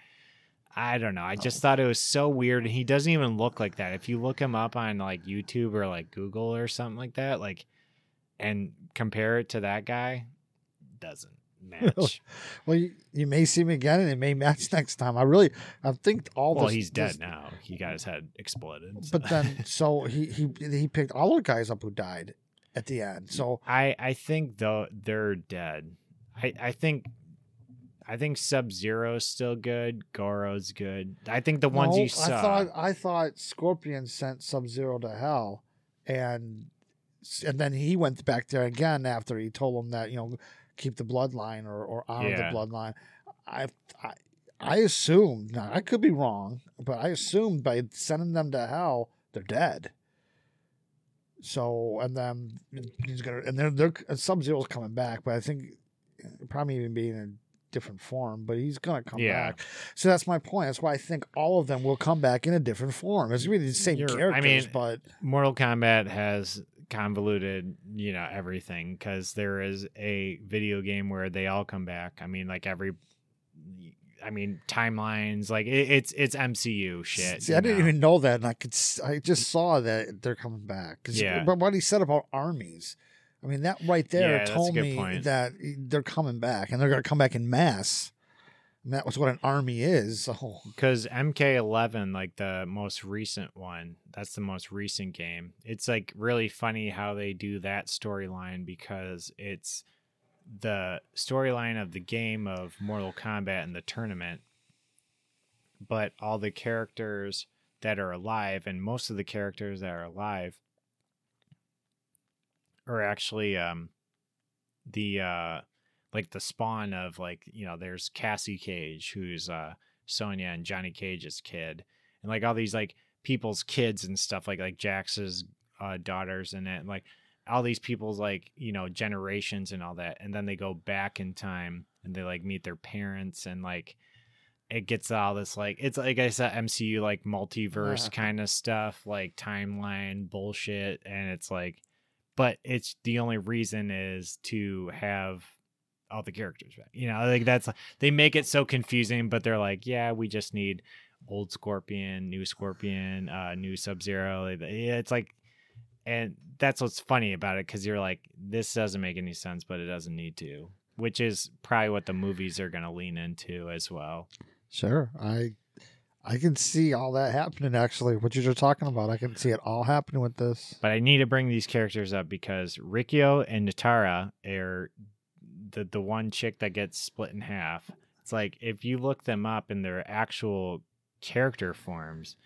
I don't know. I oh. just thought it was so weird and he doesn't even look like that. If you look him up on like YouTube or like Google or something like that, like and compare it to that guy, doesn't match. Well, you, you may see him again, and it may match next time. I really, I think all. well, this- he's dead this- now. He got his head exploded. so. But then, so he he he picked all the guys up who died at the end. So I I think though they're dead. I I think I think Sub Zero's still good. Goro's good. I think the ones No, you saw. I thought I thought Scorpion sent Sub Zero to hell, and and then he went back there again after he told him that you know keep the bloodline or or honor Yeah. the bloodline. I I I assumed now I could be wrong, but I assumed by sending them to hell they're dead. So and then he's gonna and they're they're Sub Zero's coming back, but I think probably even being in a different form, but he's gonna come Yeah. back. So that's my point. That's why I think all of them will come back in a different form. It's really the same You're- I characters, mean, but Mortal Kombat has convoluted, you know, everything because there is a video game where they all come back. I mean, like every, I mean, timelines, like it, it's it's MCU shit. see, I didn't even know that, and I could I just saw that they're coming back. Yeah. But what he said about armies, I mean, that right there Yeah, told me point. that they're coming back, and they're going to come back in mass. And that was what an army is. So because MK11, like the most recent one, that's the most recent game. It's like really funny how they do that storyline because it's the storyline of the game of Mortal Kombat and the tournament, but all the characters that are alive and most of the characters that are alive are actually um the uh like the spawn of like you know there's Cassie Cage who's uh Sonya and Johnny Cage's kid and like all these like people's kids and stuff like like Jax's uh daughters in it and like all these people's like you know generations and all that and then they go back in time and they like meet their parents and like it gets all this like it's like I said MCU like multiverse Yeah. kind of stuff like timeline bullshit and it's like but it's the only reason is to have all the characters back. You know, like that's they make it so confusing, but they're like, yeah, we just need old Scorpion, new Scorpion, uh, new Sub Zero. It's like, and that's what's funny about it because you're like, this doesn't make any sense, but it doesn't need to, which is probably what the movies are going to lean into as well. sure, I I can see all that happening. Actually, what you're talking about, I can see it all happening with this. But I need to bring these characters up because Rikio and Nitara are the the one chick that gets split in half. It's like if you look them up in their actual character forms,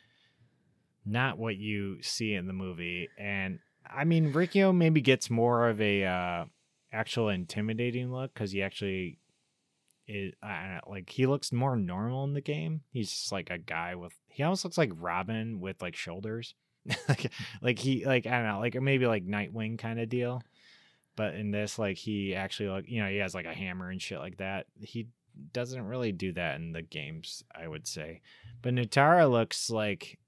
not what you see in the movie. And I mean, Rikio maybe gets more of a uh, actual intimidating look because he actually is I don't know, like he looks more normal in the game. He's just like a guy with he almost looks like Robin with like shoulders. like, like he like I don't know, like maybe like Nightwing kind of deal. But in this, like he actually like you know, he has like a hammer and shit like that. He doesn't really do that in the games, I would say. But Nitara looks like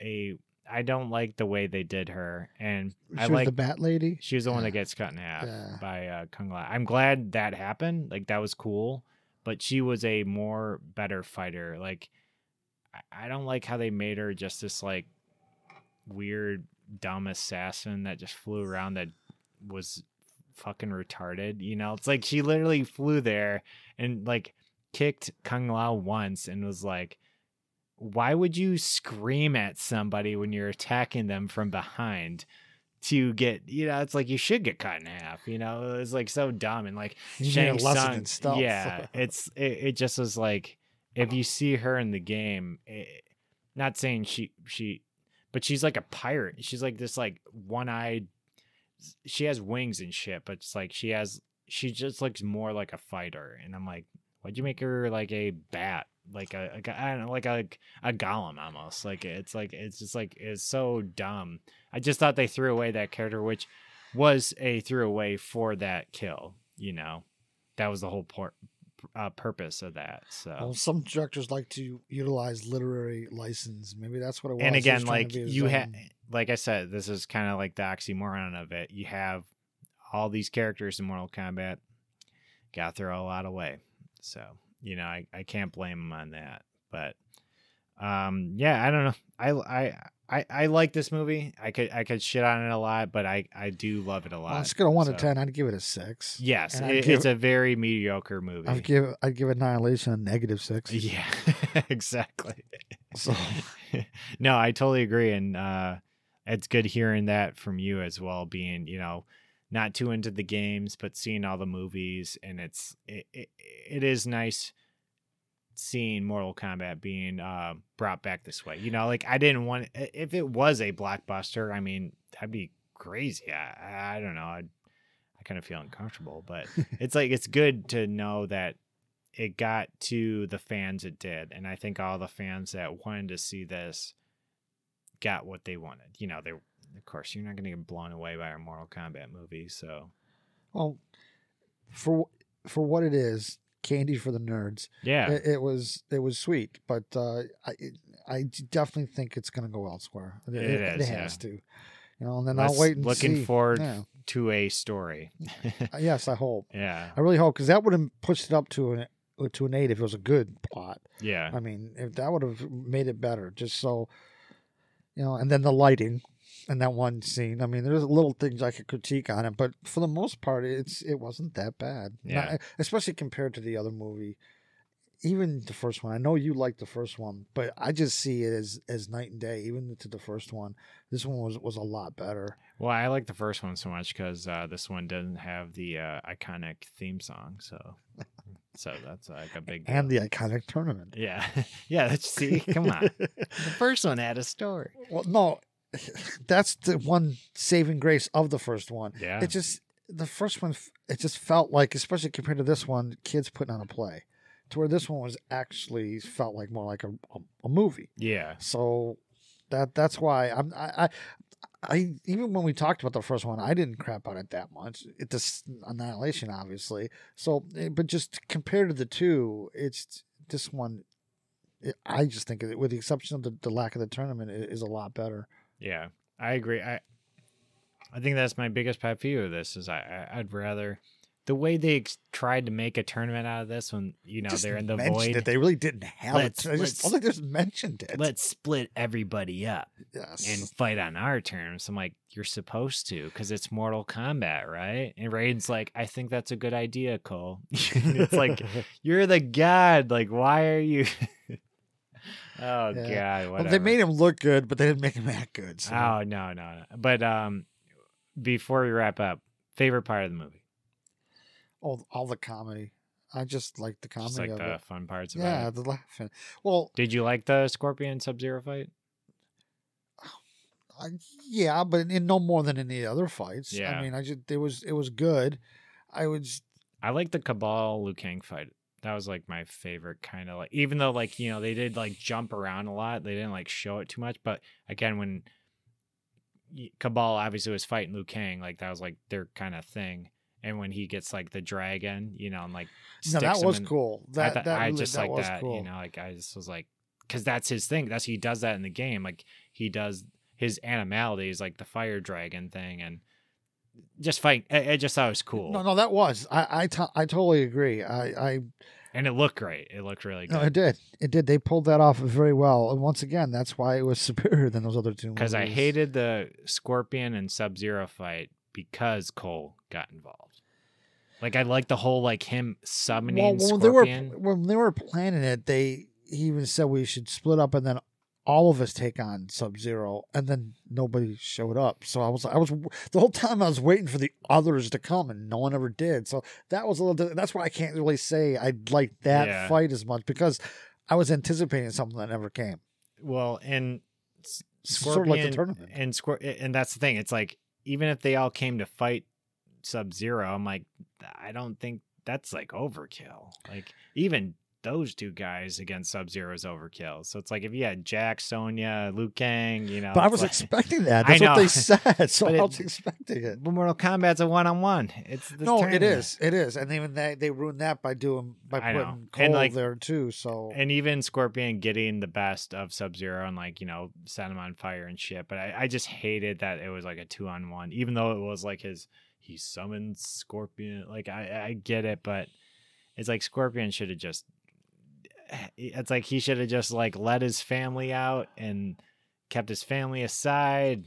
a I don't like the way they did her. And She I was like the Bat Lady. she was the one that gets cut in half Yeah. by uh, Kung Lao. I'm glad that happened. Like that was cool, but she was a more better fighter. Like I, don't like how they made her just this like weird dumb assassin that just flew around that was fucking retarded. You know, it's like she literally flew there and like kicked Kung Lao once and was like, why would you scream at somebody when you're attacking them from behind to get you know it's like you should get cut in half you know? It's like so dumb and like You need a Shang Tsung yeah it's it, it just was like if you see her in the game it, not saying she she but she's like a pirate. She's like this like one-eyed she has wings and shit but it's like she has she just looks more like a fighter. And i'm like why'd you make her like a bat like a, a I don't know, like a a golem almost like it's like it's just like it's so dumb. I just thought they threw away that character which was a throwaway for that kill you know? That was the whole por- uh, purpose of that so. Well, some directors like to utilize literary license. Maybe that's what it was. and He was again like to be his you have own- like i said this is kind of like the oxymoron of it. You have all these characters in mortal kombat gotta throw a lot away so you know i, I can't blame them on that but um yeah i don't know i i I, I like this movie. I could I could shit on it a lot, but I, I do love it a lot. on a scale of one so- to ten, I'd give it a six. Yes, it, give- it's a very mediocre movie. I'd give I'd give Annihilation a negative six. yeah, exactly. So no, I totally agree, and uh, it's good hearing that from you as well. Being you know not too into the games, but seeing all the movies, and it's it it, it is nice seeing Mortal Kombat being uh, brought back this way. You know, like I didn't want if it was a blockbuster. I mean, that'd be crazy. I I don't know. I'd, I kind of feel uncomfortable, but it's like it's good to know that it got to the fans it did and i think all the fans that wanted to see this got what they wanted you know they of course you're not going to get blown away by a mortal kombat movie so well, for for what it is, candy for the nerds. yeah It, it was it was sweet, but uh, I it, I definitely think it's going to go elsewhere. It, It it, is, has yeah. to. You know, and then I'll wait and looking see. forward Yeah. to a story Uh, yes, I hope. yeah I really hope because that would have pushed it up to an to an eight if it was a good plot. yeah I mean, if that would have made it better, just so you know. And then the lighting and that one scene. I mean, there's little things I could critique on it, but for the most part, it's it wasn't that bad. Not- Yeah. especially compared to the other movie. Even the first one, I know you liked the first one, but I just see it as as night and day. Even to the first one, this one was was a lot better. well i like the first one so much because uh, this one doesn't have the uh, iconic theme song so so that's like a big And deal. the iconic tournament. yeah yeah that's see come on the first one had a story Well, no, that's the one saving grace of the first one. yeah It just the first one, it just felt like, especially compared to this one, kids putting on a play, to where this one was actually felt like more like a, a, a movie. yeah So that that's why I'm I, I I even when we talked about the first one, I didn't crap on it that much. It just annihilation, obviously. So, eh, but just compared to the two, it's this one. It, I just think, it, with the exception of the, the lack of the tournament, it is a lot better. Yeah, I agree. I I think that's my biggest pet peeve of this is I, I I'd rather the way they ex- tried to make a tournament out of this when you know Just they're in the void. It. They really didn't have Let's- it. I just, all they just mentioned it. Let's split everybody up yes. and fight on our terms. I'm like, you're supposed to because it's Mortal Kombat, right? And Raiden's like, I think that's a good idea, Cole. it's like you're the god. Like, why are you? Oh Yeah. god, well, they made him look good, but they didn't make him act good. So. Oh no, no, no. But um, before we wrap up, favorite part of the movie, all, all the comedy. I just like the comedy just like of the it. fun parts Yeah, it. the laughing. Well, Did you like the Scorpion Sub Zero fight? I, yeah, but in no more than any other fights. Yeah. I mean, I just it was it was good. I was I like the Kabal Liu Kang fight. That was like my favorite kind of like, even though like you know they did like jump around a lot, they didn't like show it too much. But again, when Kabal obviously was fighting Liu Kang, like that was like their kind of thing. And when he gets like the dragon, you know, and like no, that was in- cool. I, That that I really- just that like that, cool. you know, like I just was like, because that's his thing. That's he does that in the game. Like he does his animalities, like the fire dragon thing, and just fight. I, I just thought it was cool, No, no, that was. I I, totally agree. I I and it looked great. It looked really no, good. it did. It did. They pulled that off very well. And once again, that's why it was superior than those other two. Because I hated the Scorpion and Sub Zero fight because Cole got involved. Like I like the whole like him summoning Well, when they were Scorpion. when they were planning it, they he even said we should split up and then all of us take on Sub Zero, and then nobody showed up. So I was, I was the whole time I was waiting for the others to come, and no one ever did. So that was a little. That's why I can't really say I like that Yeah. fight as much because I was anticipating something that never came. Well, and S- Sort of like the tournament. and and that's the thing. It's like even if they all came to fight Sub Zero, I'm like, I don't think that's like overkill. Like even those two guys against Sub Zero is overkill. So it's like if you had Jax, Sonya, Liu Kang, you know. But I was like- expecting that. I That's what they said. So I it- was expecting it. But Mortal Kombat's a one on one. It's the No, it tournament. is. It is. And even they they ruined that by doing by putting Cole like- there too. So and even Scorpion getting the best of Sub Zero and like you know set him on fire and shit. But I, I just hated that it was like a two on one, even though it was like his he summoned Scorpion. Like I I get it, but it's like Scorpion should have just. Eh, eh, it's like he should have just like let his family out and kept his family aside.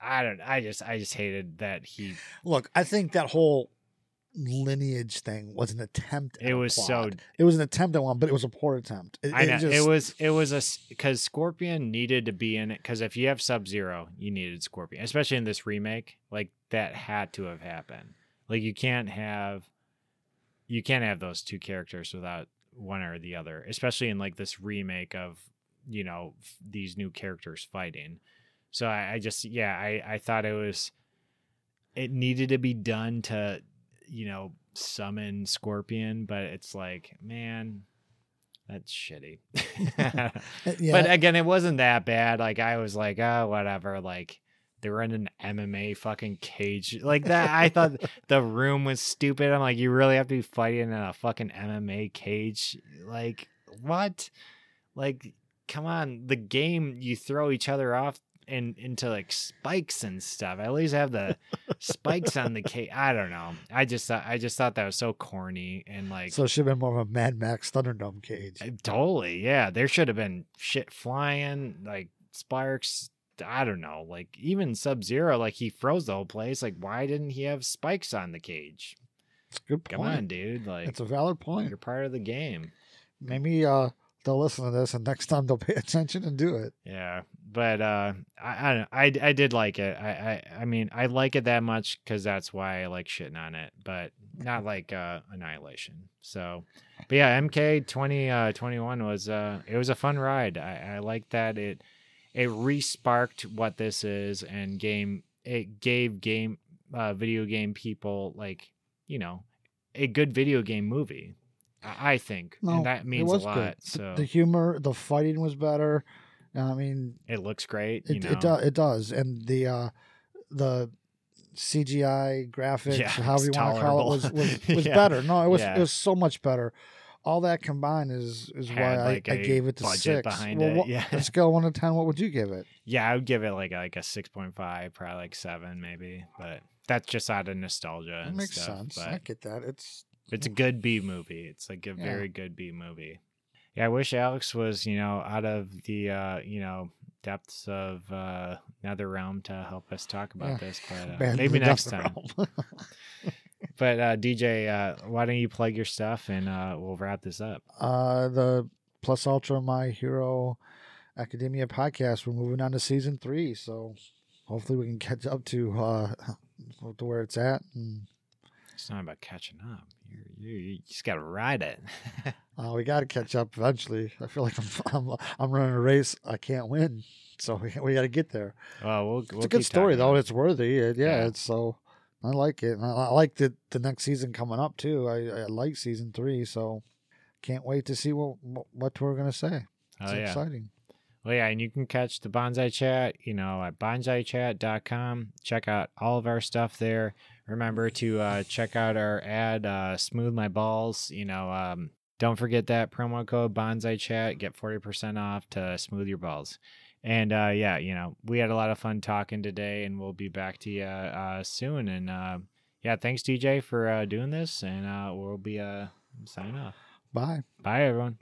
I don't. I just. I just hated that he. look, I think that whole lineage thing was an attempt. At It was so. It was an attempt at one, but it was a poor attempt. It, I know just- it was it was a because Scorpion needed to be in it because if you have Sub Zero, you needed Scorpion, especially in this remake. Like that had to have happened. Like you can't have you can't have those two characters without one or the other, especially in like this remake of you know f- these new characters fighting. So I, I just yeah I I thought it was it needed to be done to you know summon Scorpion, but it's like man that's shitty. Uh, yeah, But again, it wasn't that bad. Like I was like, oh, whatever. Like they were in an MMA fucking cage like that. I thought the room was stupid. I'm like, you really have to be fighting in a fucking MMA cage? Like what? Like, come on. The game you throw each other off and into like spikes and stuff. At least have the spikes on the cage. I don't know. I just thought I just thought that was so corny and like so it should have been more of a Mad Max Thunderdome cage. uh, Totally, yeah. There should have been shit flying, like sparks. I don't know, like even Sub Zero, like he froze the whole place. Like, why didn't he have spikes on the cage? It's good Come point. on, dude. Like, It's a valid point. you're part of the game. Maybe uh, they'll listen to this, and next time they'll pay attention and do it. Yeah, but uh, I I don't know. I, I did like it. I, I I mean I like it that much because that's why I like shitting on it, but not like uh, Annihilation. So, but yeah, MK twenty uh, twenty one was uh it was a fun ride. I I like that it it resparked what this is and game it gave game uh, video game people like you know a good video game movie. I think, No, and that means a lot. good. So the humor, the fighting was better. I mean, it looks great. You it know, it, do, it does, and the uh, the CGI graphics, Yeah, however you want to call it, was was, was Yeah. better. No, it was Yeah. it was so much better. All that combined is is Had, why like, I, I gave it to six. behind well, it, what, yeah. scale of one to ten, what would you give it? Yeah, I would give it like a, like a six point five, probably like seven, maybe. But that's just out of nostalgia. That and makes stuff, sense. I get that. It's it's a good B movie. It's like a Yeah. very good B movie. Yeah, I wish Alex was you know out of the uh, you know depths of uh, Nether Realm to help us talk about Yeah. this, but uh, maybe next time. But uh, DJ, uh, why don't you plug your stuff and uh, we'll wrap this up. uh, the Plus Ultra My Hero Academia podcast. We're moving on to season three, so hopefully we can catch up to uh, to where it's at. And It's not about catching up. You're, you you just got to ride it. uh, we got to catch up eventually. I feel like I'm, I'm I'm running a race I can't win, so we, we got to get there. well, we'll, It's a good story though. It's worthy. It, yeah, Yeah. it's so I like it. And I, like the the next season coming up too. I, I like season three, so can't wait to see what what, what we're gonna say. It's Oh yeah. exciting. Well, yeah, and you can catch the Bonsai Chat, you know, at bonsaichat.com. Check out all of our stuff there. Remember to uh, check out our ad, uh, Smooth My Balls. You know, um, don't forget that promo code Bonsai Chat. Get 40% off to smooth your balls. And uh, yeah, you know, we had a lot of fun talking today, and we'll be back to you uh, soon. And uh, yeah, thanks, DJ, for uh, doing this, and uh, we'll be uh, signing off. Bye. Bye, everyone.